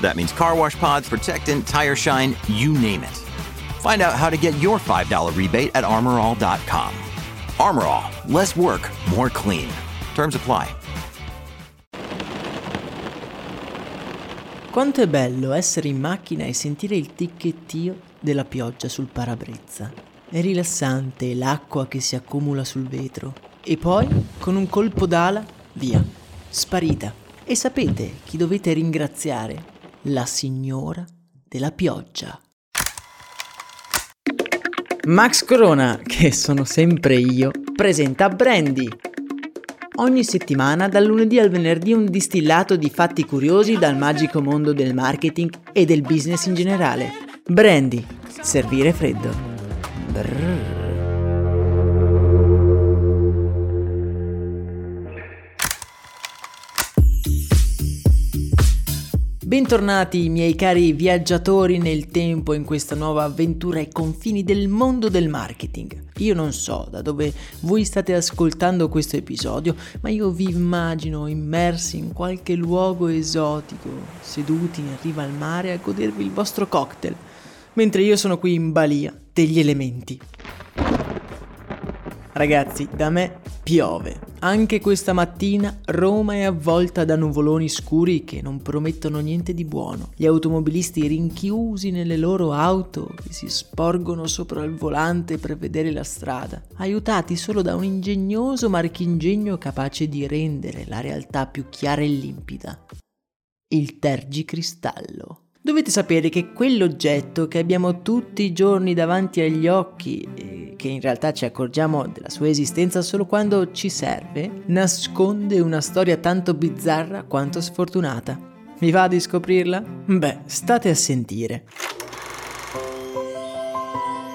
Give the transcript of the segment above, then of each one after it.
That means car wash pods, protectant, tire shine, you name it. Find out how to get your $5 rebate at armorall.com. Armorall, less work, more clean. Terms apply. Quanto è bello essere in macchina e sentire il ticchettio della pioggia sul parabrezza. È rilassante l'acqua che si accumula sul vetro. E poi, con un colpo d'ala, via, sparita. E sapete chi dovete ringraziare? La signora della pioggia. Max Corona, che sono sempre io, presenta Brandy. Ogni settimana, dal lunedì al venerdì, un distillato di fatti curiosi dal magico mondo del marketing e del business in generale. Brandy, servire freddo. Brrr. Bentornati miei cari viaggiatori nel tempo in questa nuova avventura ai confini del mondo del marketing. Io non so da dove voi state ascoltando questo episodio, ma io vi immagino immersi in qualche luogo esotico, seduti in riva al mare a godervi il vostro cocktail, mentre io sono qui in balia degli elementi. Ragazzi, da me piove. Anche questa mattina Roma è avvolta da nuvoloni scuri che non promettono niente di buono. Gli automobilisti rinchiusi nelle loro auto che si sporgono sopra il volante per vedere la strada, aiutati solo da un ingegnoso marchingegno capace di rendere la realtà più chiara e limpida. Il tergicristallo. Dovete sapere che quell'oggetto che abbiamo tutti i giorni davanti agli occhi e che in realtà ci accorgiamo della sua esistenza solo quando ci serve, nasconde una storia tanto bizzarra quanto sfortunata. Mi va di scoprirla? Beh, state a sentire.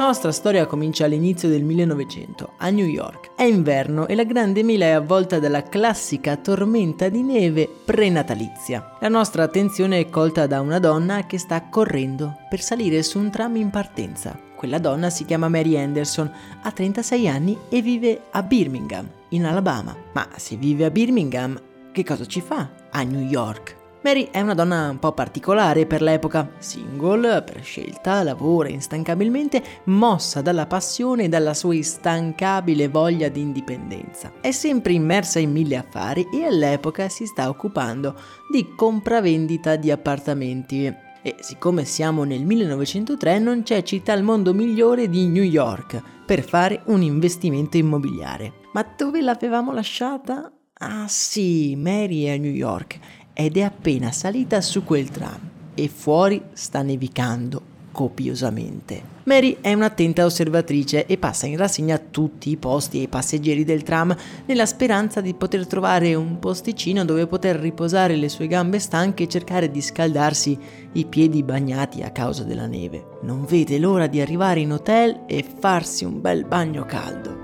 La nostra storia comincia all'inizio del 1900, a New York. È inverno e la grande mela è avvolta dalla classica tormenta di neve prenatalizia. La nostra attenzione è colta da una donna che sta correndo per salire su un tram in partenza. Quella donna si chiama Mary Anderson, ha 36 anni e vive a Birmingham, in Alabama. Ma se vive a Birmingham, che cosa ci fa a New York? Mary è una donna un po' particolare per l'epoca, single, per scelta, lavora instancabilmente, mossa dalla passione e dalla sua instancabile voglia di indipendenza. È sempre immersa in mille affari e all'epoca si sta occupando di compravendita di appartamenti. E siccome siamo nel 1903 non c'è città al mondo migliore di New York per fare un investimento immobiliare. Ma dove l'avevamo lasciata? Ah sì, Mary è a New York ed è appena salita su quel tram e fuori sta nevicando copiosamente. Mary è un'attenta osservatrice e passa in rassegna tutti i posti ai passeggeri del tram nella speranza di poter trovare un posticino dove poter riposare le sue gambe stanche e cercare di scaldarsi i piedi bagnati a causa della neve. Non vede l'ora di arrivare in hotel e farsi un bel bagno caldo.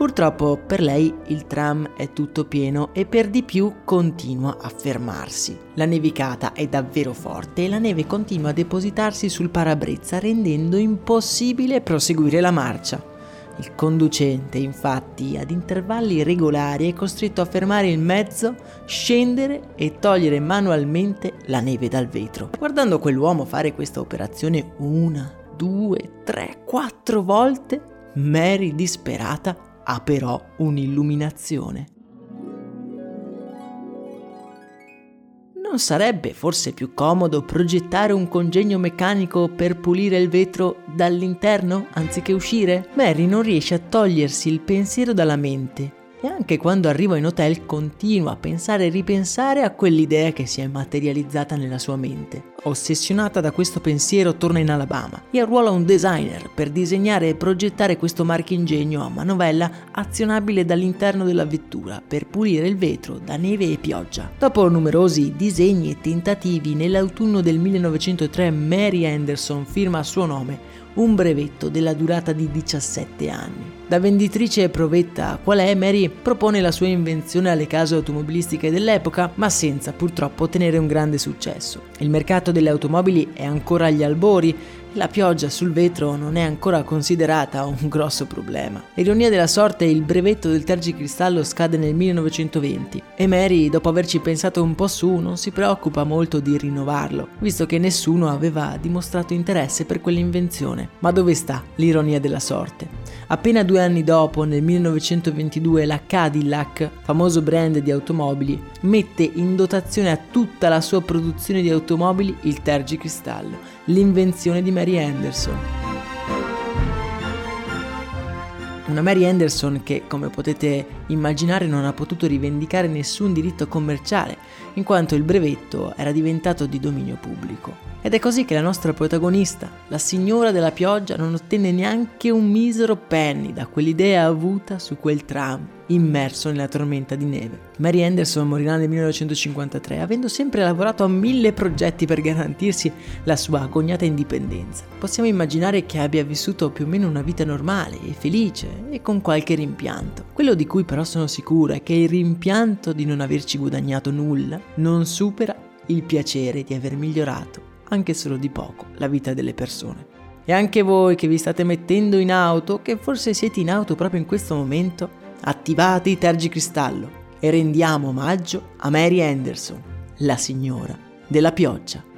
Purtroppo per lei il tram è tutto pieno e per di più continua a fermarsi. La nevicata è davvero forte e la neve continua a depositarsi sul parabrezza rendendo impossibile proseguire la marcia. Il conducente, infatti, ad intervalli regolari è costretto a fermare il mezzo, scendere e togliere manualmente la neve dal vetro. Guardando quell'uomo fare questa operazione una, due, tre, quattro volte, Mary disperata ha però un'illuminazione. Non sarebbe forse più comodo progettare un congegno meccanico per pulire il vetro dall'interno anziché uscire? Mary non riesce a togliersi il pensiero dalla mente e anche quando arriva in hotel continua a pensare e ripensare a quell'idea che si è materializzata nella sua mente. Ossessionata da questo pensiero torna in Alabama e arruola un designer per disegnare e progettare questo marchingegno a manovella azionabile dall'interno della vettura per pulire il vetro da neve e pioggia. Dopo numerosi disegni e tentativi, nell'autunno del 1903 Mary Anderson firma a suo nome un brevetto della durata di 17 anni. Da venditrice provetta qual è, Mary propone la sua invenzione alle case automobilistiche dell'epoca, ma senza purtroppo ottenere un grande successo. Il mercato delle automobili è ancora agli albori la pioggia sul vetro non è ancora considerata un grosso problema. Ironia della sorte, il brevetto del tergicristallo scade nel 1920 e Mary, dopo averci pensato un po' su, non si preoccupa molto di rinnovarlo, visto che nessuno aveva dimostrato interesse per quell'invenzione. Ma dove sta l'ironia della sorte? Appena due anni dopo, nel 1922, la Cadillac, famoso brand di automobili, mette in dotazione a tutta la sua produzione di automobili il tergicristallo, l'invenzione di Mary Anderson. Una Mary Anderson che, come potete immaginare, non ha potuto rivendicare nessun diritto commerciale, in quanto il brevetto era diventato di dominio pubblico. Ed è così che la nostra protagonista, la signora della pioggia, non ottenne neanche un misero penny da quell'idea avuta su quel tram immerso nella tormenta di neve. Mary Anderson morirà nel 1953, avendo sempre lavorato a mille progetti per garantirsi la sua agognata indipendenza. Possiamo immaginare che abbia vissuto più o meno una vita normale e felice e con qualche rimpianto. Quello di cui però sono sicura è che il rimpianto di non averci guadagnato nulla non supera il piacere di aver migliorato anche solo di poco, la vita delle persone. E anche voi che vi state mettendo in auto, che forse siete in auto proprio in questo momento, attivate i tergicristallo e rendiamo omaggio a Mary Anderson, la signora della pioggia.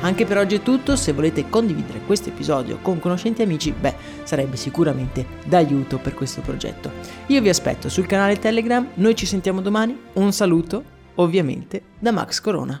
Anche per oggi è tutto, se volete condividere questo episodio con conoscenti e amici, beh, sarebbe sicuramente d'aiuto per questo progetto. Io vi aspetto sul canale Telegram, noi ci sentiamo domani, un saluto ovviamente da Max Corona.